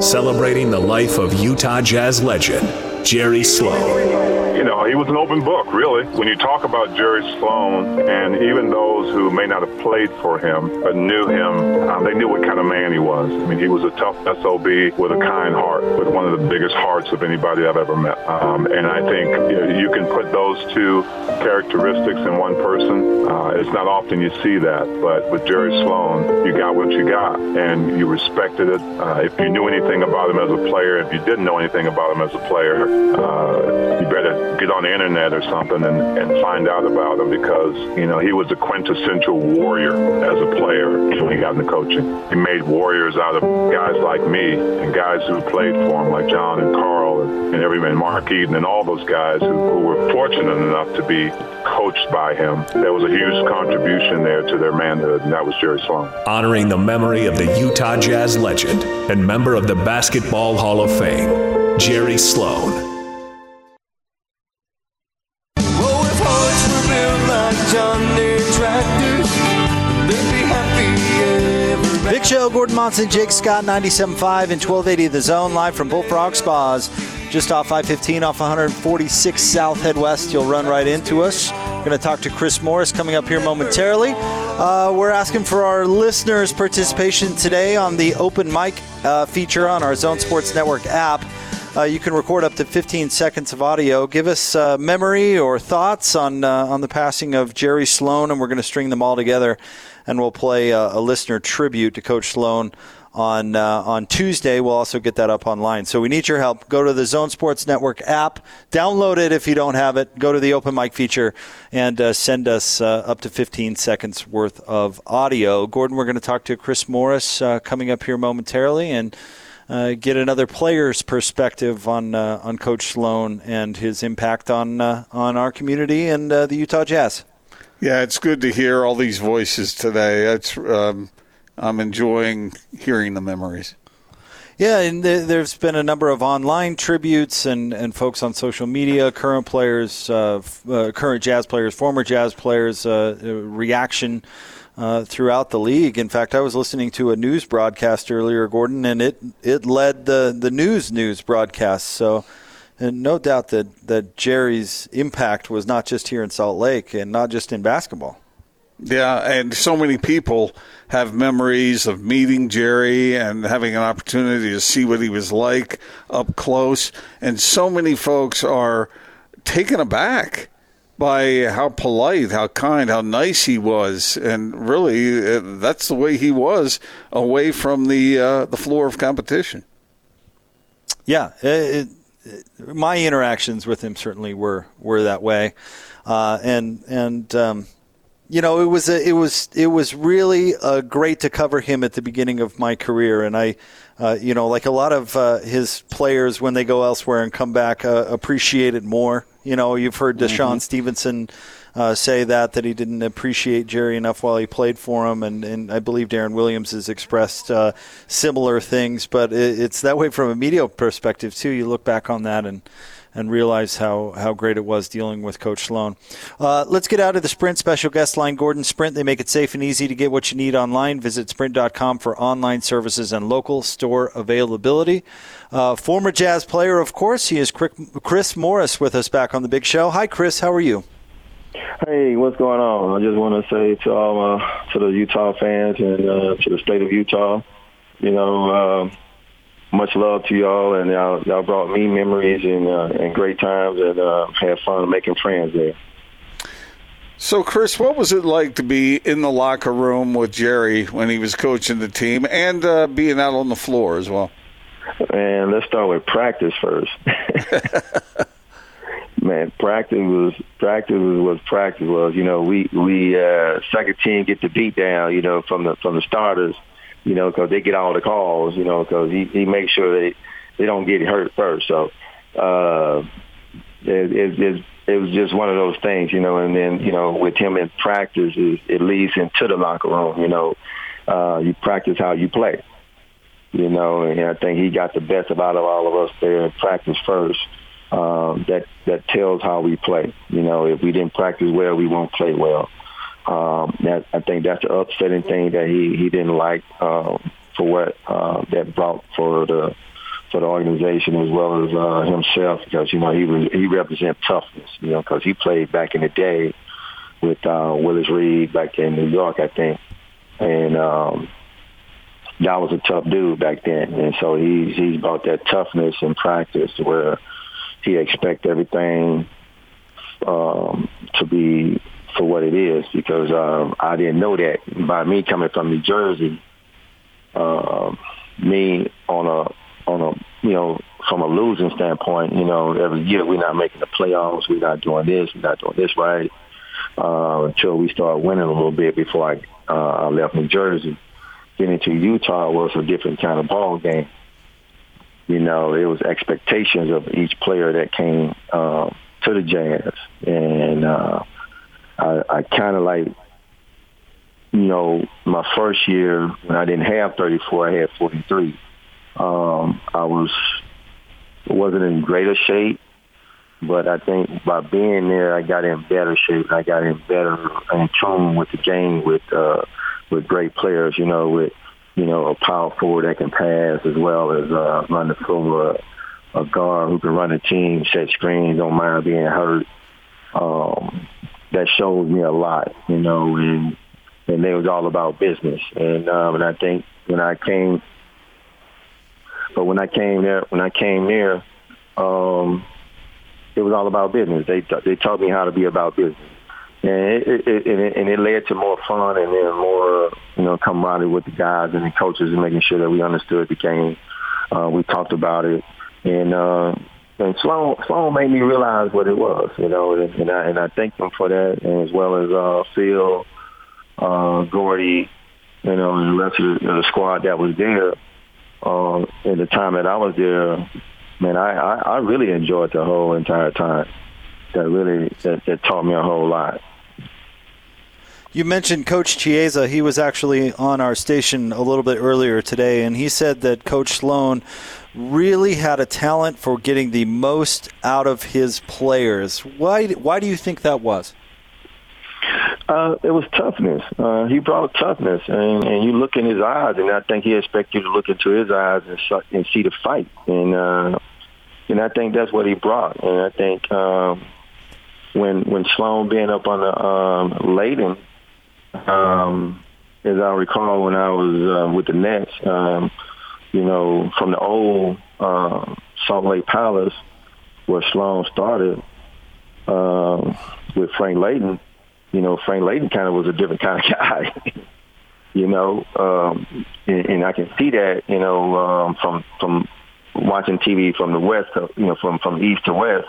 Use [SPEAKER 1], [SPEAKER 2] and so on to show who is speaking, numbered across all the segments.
[SPEAKER 1] celebrating the life of Utah Jazz legend, Jerry Sloan
[SPEAKER 2] he was an open book, really. When you talk about Jerry Sloan, and even those who may not have played for him but knew him, um, they knew what kind of man he was. I mean, he was a tough SOB with a kind heart, with one of the biggest hearts of anybody I've ever met. Um, and I think you, know, you, can put those two characteristics in one person. Uh, it's not often you see that, but with Jerry Sloan, you got what you got, and you respected it. Uh, if you knew anything about him as a player, if you didn't know anything about him as a player, uh, you better get on the internet or something and, and find out about him because, you know, he was a quintessential warrior as a player when he got into coaching. He made warriors out of guys like me and guys who played for him like John and Carl and, and every man, Mark Eaton and all those guys who, who were fortunate enough to be coached by him. There was a huge contribution there to their manhood, and that was Jerry Sloan.
[SPEAKER 1] Honoring the memory of the Utah Jazz legend and member of the Basketball Hall of Fame, Jerry Sloan.
[SPEAKER 3] Show, Gordon Monson, Jake Scott, 97.5 and 1280 The Zone, live from Bullfrog Spas, just off I-15, off 146 South Head West. You'll run right into us. We're going to talk to Chris Morris coming up here momentarily. Uh, we're asking for our listeners' participation today on the open mic uh, feature on our Zone Sports Network app. Uh, you can record up to 15 seconds of audio. Give us uh, memory or thoughts on uh, on the passing of Jerry Sloan, and we're going to string them all together, and we'll play a, a listener tribute to Coach Sloan on uh, on Tuesday. We'll also get that up online. So we need your help. Go to the Zone Sports Network app, download it if you don't have it. Go to the open mic feature and uh, send us uh, up to 15 seconds worth of audio. Gordon, we're going to talk to Chris Morris uh, coming up here momentarily and uh, get another player's perspective on uh, on Coach Sloan and his impact on uh, on our community and uh, the Utah Jazz.
[SPEAKER 4] Yeah, it's good to hear all these voices today. It's um, I'm enjoying hearing the memories.
[SPEAKER 3] Yeah, and th- there's been a number of online tributes and, and folks on social media, current players, uh, f- uh, current jazz players, former jazz players, reaction uh, throughout the league. In fact, I was listening to a news broadcast earlier, Gordon, and it it led the the news news broadcast. So. And no doubt that, that Jerry's impact was not just here in Salt Lake and not just in basketball.
[SPEAKER 4] Yeah, and so many people have memories of meeting Jerry and having an opportunity to see what he was like up close. And so many folks are taken aback by how polite, how kind, how nice he was, and really uh, that's the way he was away from the uh, the floor of competition.
[SPEAKER 3] Yeah, it, it, my interactions with him certainly were were that way, uh, and and. Um, you know, it was a, it was it was really uh, great to cover him at the beginning of my career, and I, uh, you know, like a lot of uh, his players when they go elsewhere and come back, uh, appreciate it more. You know, you've heard DeShawn mm-hmm. Stevenson uh, say that that he didn't appreciate Jerry enough while he played for him, and, and I believe Deron Williams has expressed uh, similar things. But it, it's that way from a media perspective too. You look back on that and and realize how, how great it was dealing with Coach Sloan. Uh, let's get out of the Sprint special guest line. Gordon Sprint, they make it safe and easy to get what you need online. Visit sprint.com for online services and local store availability. Uh, former Jazz player, of course, he is Chris Morris with us back on the big show. Hi, Chris. How are you?
[SPEAKER 5] Hey, what's going on? I just want to say to all uh, to the Utah fans and uh, to the state of Utah, you know, uh, much love to y'all, and y'all, y'all brought me memories and uh, and great times, and uh, had fun making friends there.
[SPEAKER 4] So, Chris, what was it like to be in the locker room with Jerry when he was coaching the team, and uh, being out on the floor as well?
[SPEAKER 5] And let's start with practice first. Man, practice was practice was, was practice was. You know, we we uh, second team get the beat down. You know, from the from the starters. You know, because they get all the calls. You know, because he he makes sure they they don't get hurt first. So uh, it, it, it it was just one of those things. You know, and then you know with him in practice, it, it leads into the locker room. You know, uh, you practice how you play you know, and I think he got the best of out of all of us there in practice first. Um, that that tells how we play. You know, if we didn't practice well, we won't play well. Um, that I think that's the upsetting thing that he he didn't like um, for what uh, that brought for the for the organization as well as uh, himself because you know he was, he represents toughness. You know because he played back in the day with uh, Willis Reed back in New York, I think, and um, that was a tough dude back then. And so he's he's brought that toughness in practice where he expect everything um, to be for what it is because um, I didn't know that by me coming from New Jersey, uh, me on a on a you know from a losing standpoint, you know every year we're not making the playoffs, we're not doing this, we're not doing this right uh, until we start winning a little bit before I, uh, I left New Jersey. Getting to Utah was a different kind of ball game. You know, it was expectations of each player that came uh, to the Jazz, and uh, I, I kind of like, you know, my first year when I didn't have 34, I had 43. Um, I was wasn't in greater shape, but I think by being there, I got in better shape. I got in better in tune with the game with uh, with great players. You know, with you know a power forward that can pass as well as uh, run the floor, a, a guard who can run the team, set screens, don't mind being hurt. Um, that showed me a lot, you know, and and it was all about business. And um, and I think when I came, but when I came there, when I came there, um, it was all about business. They they taught me how to be about business, and it, it, it and it led to more fun and then more you know camaraderie with the guys and the coaches and making sure that we understood the game. Uh, we talked about it, and uh, and Sloan Sloan made me realize what it was, you know, and, and I and I thank him for that, and as well as uh, Phil, uh, Gordy, you know, and the rest of the, the squad that was there. Uh, in the time that I was there, man, I, I, I really enjoyed the whole entire time. That really that, that taught me a whole lot.
[SPEAKER 3] You mentioned Coach Chiesa. He was actually on our station a little bit earlier today, and he said that Coach Sloan really had a talent for getting the most out of his players. Why? Why do you think that was?
[SPEAKER 5] Uh, it was toughness. Uh, he brought toughness, and, and you look in his eyes, and I think he expects you to look into his eyes and, and see the fight. And uh, and I think that's what he brought. And I think um, when when Sloan being up on the um, Layden, um, as I recall when I was uh, with the Nets, um, you know, from the old uh, Salt Lake Palace where Sloan started uh, with Frank Layden, you know, Frank Layden kind of was a different kind of guy. you know, um, and, and I can see that, you know, um, from from watching TV from the west, you know, from from east to west.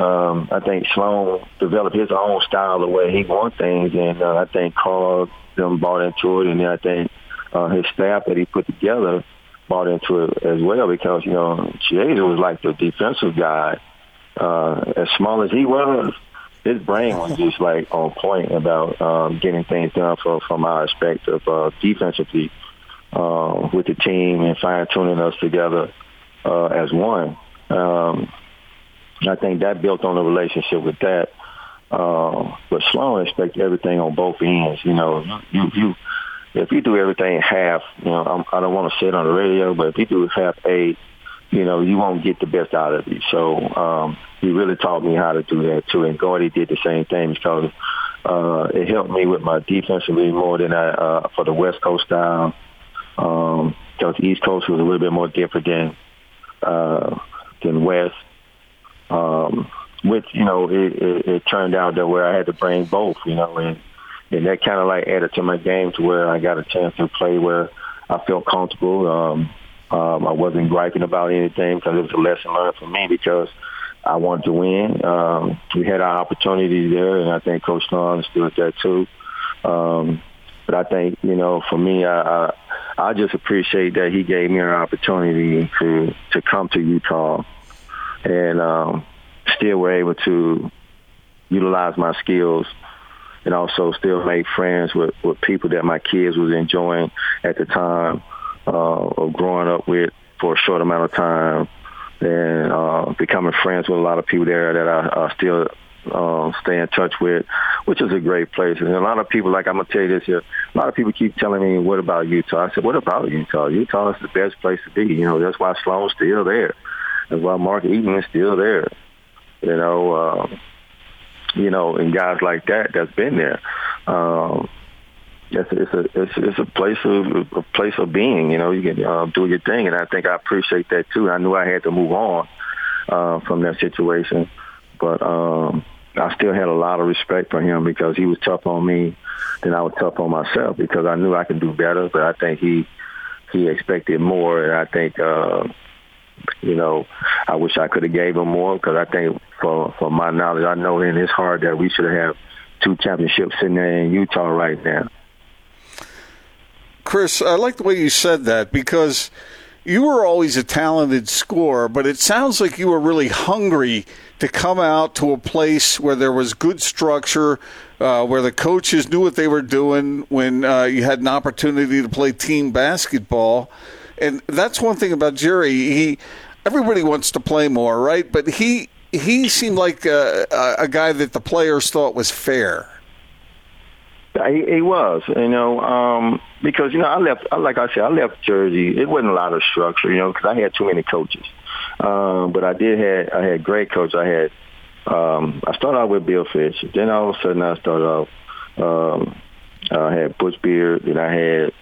[SPEAKER 5] Um, I think Sloan developed his own style the way he wants things, and uh, I think Carl them bought into it, and then I think uh, his staff that he put together bought into it as well because you know Chiesa was like the defensive guy. Uh, as small as he was, his brain was just like on point about um, getting things done for, from our perspective uh, defensively uh, with the team and fine tuning us together uh, as one. Um, I think that built on a relationship with that. Uh, but Sloan expect everything on both ends. You know, you you if you do everything half, you know, I'm, I don't want to say it on the radio, but if you do half eight, you know, you won't get the best out of it. So um, he really taught me how to do that too. And Gordy did the same thing because uh, it helped me with my defensively more than I uh, for the West Coast style. Um, because East Coast was a little bit more different than uh, than West. Um, which you know it, it, it turned out that where I had to bring both, you know, and and that kind of like added to my game to where I got a chance to play where I felt comfortable. Um, um, I wasn't griping about anything because it was a lesson learned for me because I wanted to win. Um, we had our opportunities there, and I think Coach Sloan understood that too. Um, but I think you know, for me, I, I I just appreciate that he gave me an opportunity to to come to Utah, and um, still were able to utilize my skills and also still make friends with, with people that my kids was enjoying at the time uh, of growing up with for a short amount of time and uh, becoming friends with a lot of people there that I, I still uh, stay in touch with, which is a great place. And a lot of people, like I'm gonna tell you this here, a lot of people keep telling me, "What about Utah?" I said, "What about Utah? Utah is the best place to be. You know, that's why Sloan's still there. That's why Mark Eaton is still there. You know, uh, you know, and guys like that that's been there." Um, it's, it's a it's, it's a place of a place of being. You know, you can uh, do your thing, and I think I appreciate that too. I knew I had to move on uh, from that situation, but um, I still had a lot of respect for him because he was tough on me, then I was tough on myself because I knew I could do better. But I think he he expected more, and I think. Uh, you know, I wish I could have gave him more because I think, for for my knowledge, I know in his heart that we should have two championships sitting there in Utah right now.
[SPEAKER 4] Chris, I like the way you said that because you were always a talented scorer, but it sounds like you were really hungry to come out to a place where there was good structure, uh, where the coaches knew what they were doing when uh, you had an opportunity to play team basketball. And that's one thing about Jerry. He everybody wants to play more, right? But he he seemed like a, a guy that the players thought was fair.
[SPEAKER 5] He, he was, you know, um, because you know I left. Like I said, I left Jersey. It wasn't a lot of structure, you know, because I had too many coaches. Um, but I did had I had great coaches. I had um, I started out with Bill Fitch. Then all of a sudden I started off. Um, I had Butch Beard. Then I had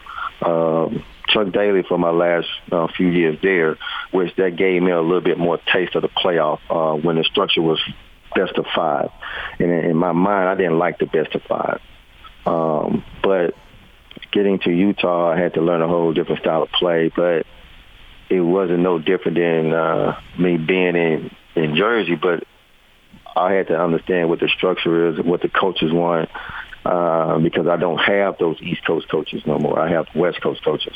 [SPEAKER 5] um, Chuck Daly for my last uh, few years there, which that gave me a little bit more taste of the playoff uh, when the structure was best of five. And in my mind, I didn't like the best of five. Um, but getting to Utah, I had to learn a whole different style of play. But it wasn't no different than uh, me being in in Jersey. But I had to understand what the structure is, what the coaches want, uh, because I don't have those East Coast coaches no more. I have West Coast coaches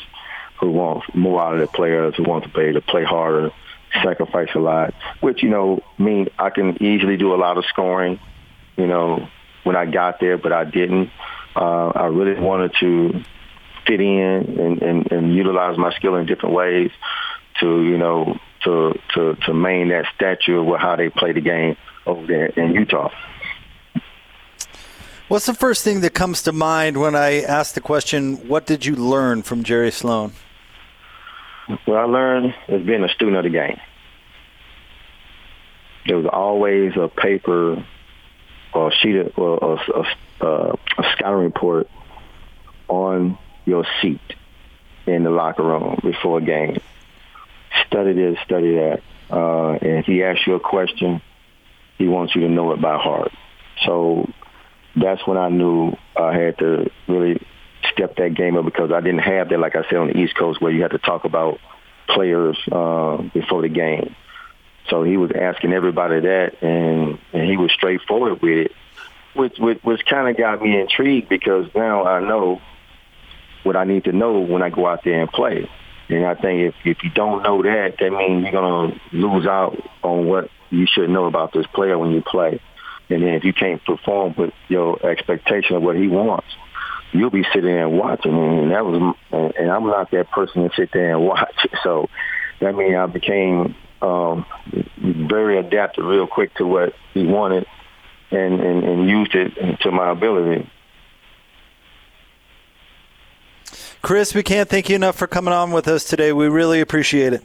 [SPEAKER 5] who want more out of their players, who want to play to play harder, sacrifice a lot. Which you know, mean I can easily do a lot of scoring. You know, when I got there, but I didn't. Uh, I really wanted to fit in and, and, and utilize my skill in different ways to, you know, to to to maintain that stature of how they play the game over there in Utah.
[SPEAKER 3] What's the first thing that comes to mind when I ask the question, what did you learn from Jerry Sloan?
[SPEAKER 5] What I learned is being a student of the game. There was always a paper or a sheet of, or a, a, a scouting report on your seat in the locker room before a game. Study this, study that. Uh, and if he asks you a question, he wants you to know it by heart. So that's when I knew I had to really step that game up because I didn't have that, like I said, on the East Coast where you had to talk about players uh, before the game. So he was asking everybody that, and, and he was straightforward with it, which which, which kind of got me intrigued because now I know what I need to know when I go out there and play. And I think if if you don't know that, that means you're gonna lose out on what you should know about this player when you play. And then if you can't perform with your expectation of what he wants, you'll be sitting there and watching. And that was, and I'm not that person to sit there and watch. So that means I became um, very adapted real quick to what he wanted and, and, and used it to my ability.
[SPEAKER 3] Chris, we can't thank you enough for coming on with us today. We really appreciate it.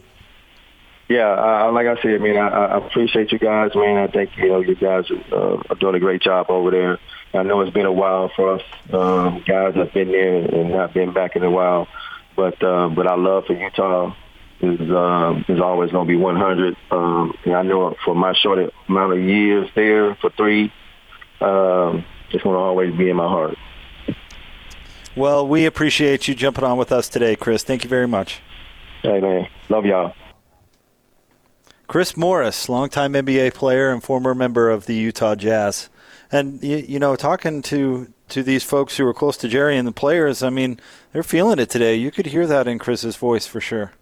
[SPEAKER 5] Yeah, uh, like I said, I mean, I, I appreciate you guys, man. I think you know you guys uh, are doing a great job over there. I know it's been a while for us um, guys have been there and not been back in a while, but uh, but our love for Utah is uh, is always going to be 100. Um, and I know for my short amount of years there for three, um, it's going to always be in my heart.
[SPEAKER 3] Well, we appreciate you jumping on with us today, Chris. Thank you very much.
[SPEAKER 5] Hey, man. Love y'all.
[SPEAKER 3] Chris Morris, longtime NBA player and former member of the Utah Jazz. And, you, you know, talking to, to these folks who are close to Jerry and the players, I mean, they're feeling it today. You could hear that in Chris's voice for sure.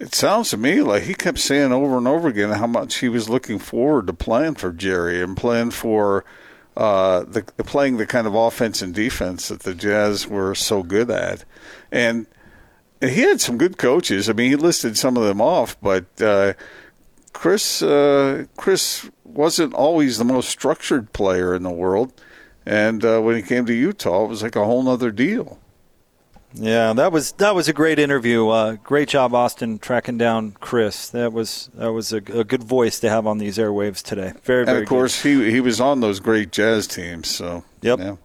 [SPEAKER 4] It sounds to me like he kept saying over and over again how much he was looking forward to playing for Jerry and playing for – uh, the, playing the kind of offense and defense that the Jazz were so good at, and he had some good coaches. I mean, he listed some of them off, but uh, Chris uh, Chris wasn't always the most structured player in the world, and uh, when he came to Utah, it was like a whole other deal.
[SPEAKER 3] Yeah, that was that was a great interview. Uh, great job, Austin, tracking down Chris. That was that was a, a good voice to have on these airwaves today. Very,
[SPEAKER 4] and of course
[SPEAKER 3] good.
[SPEAKER 4] he he was on those great jazz teams. So
[SPEAKER 3] yep.
[SPEAKER 4] Yeah.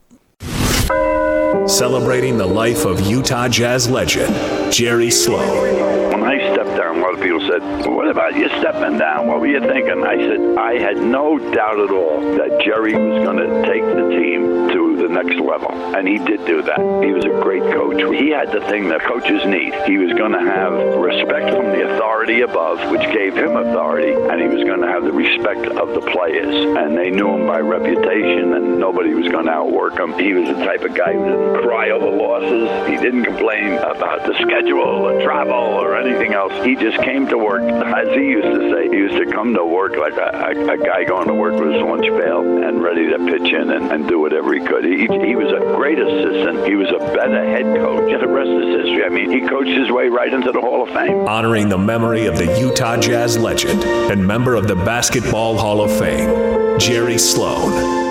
[SPEAKER 1] Celebrating the life of Utah Jazz legend Jerry Sloan.
[SPEAKER 6] When I stepped down, a lot of people said, well, "What about you stepping down? What were you thinking?" I said, "I had no doubt at all that Jerry was going to take the team to the next level. And he did do that. He was a great coach. He had the thing that coaches need. He was going to have respect from the authority above, which gave him authority, and he was going to have the respect of the players. And they knew him by reputation, and nobody was going to outwork him. He was the type of guy who didn't cry over losses. He didn't complain about the schedule or travel or anything else. He just came to work, as he used to say, he used to come to work like a, a, a guy going to work with his lunch pail and ready to pitch in and, and do whatever he could. He he, he was a great assistant. He was a better head coach. And the rest is history. I mean, he coached his way right into the Hall of Fame.
[SPEAKER 1] Honoring the memory of the Utah Jazz legend and member of the Basketball Hall of Fame, Jerry Sloan.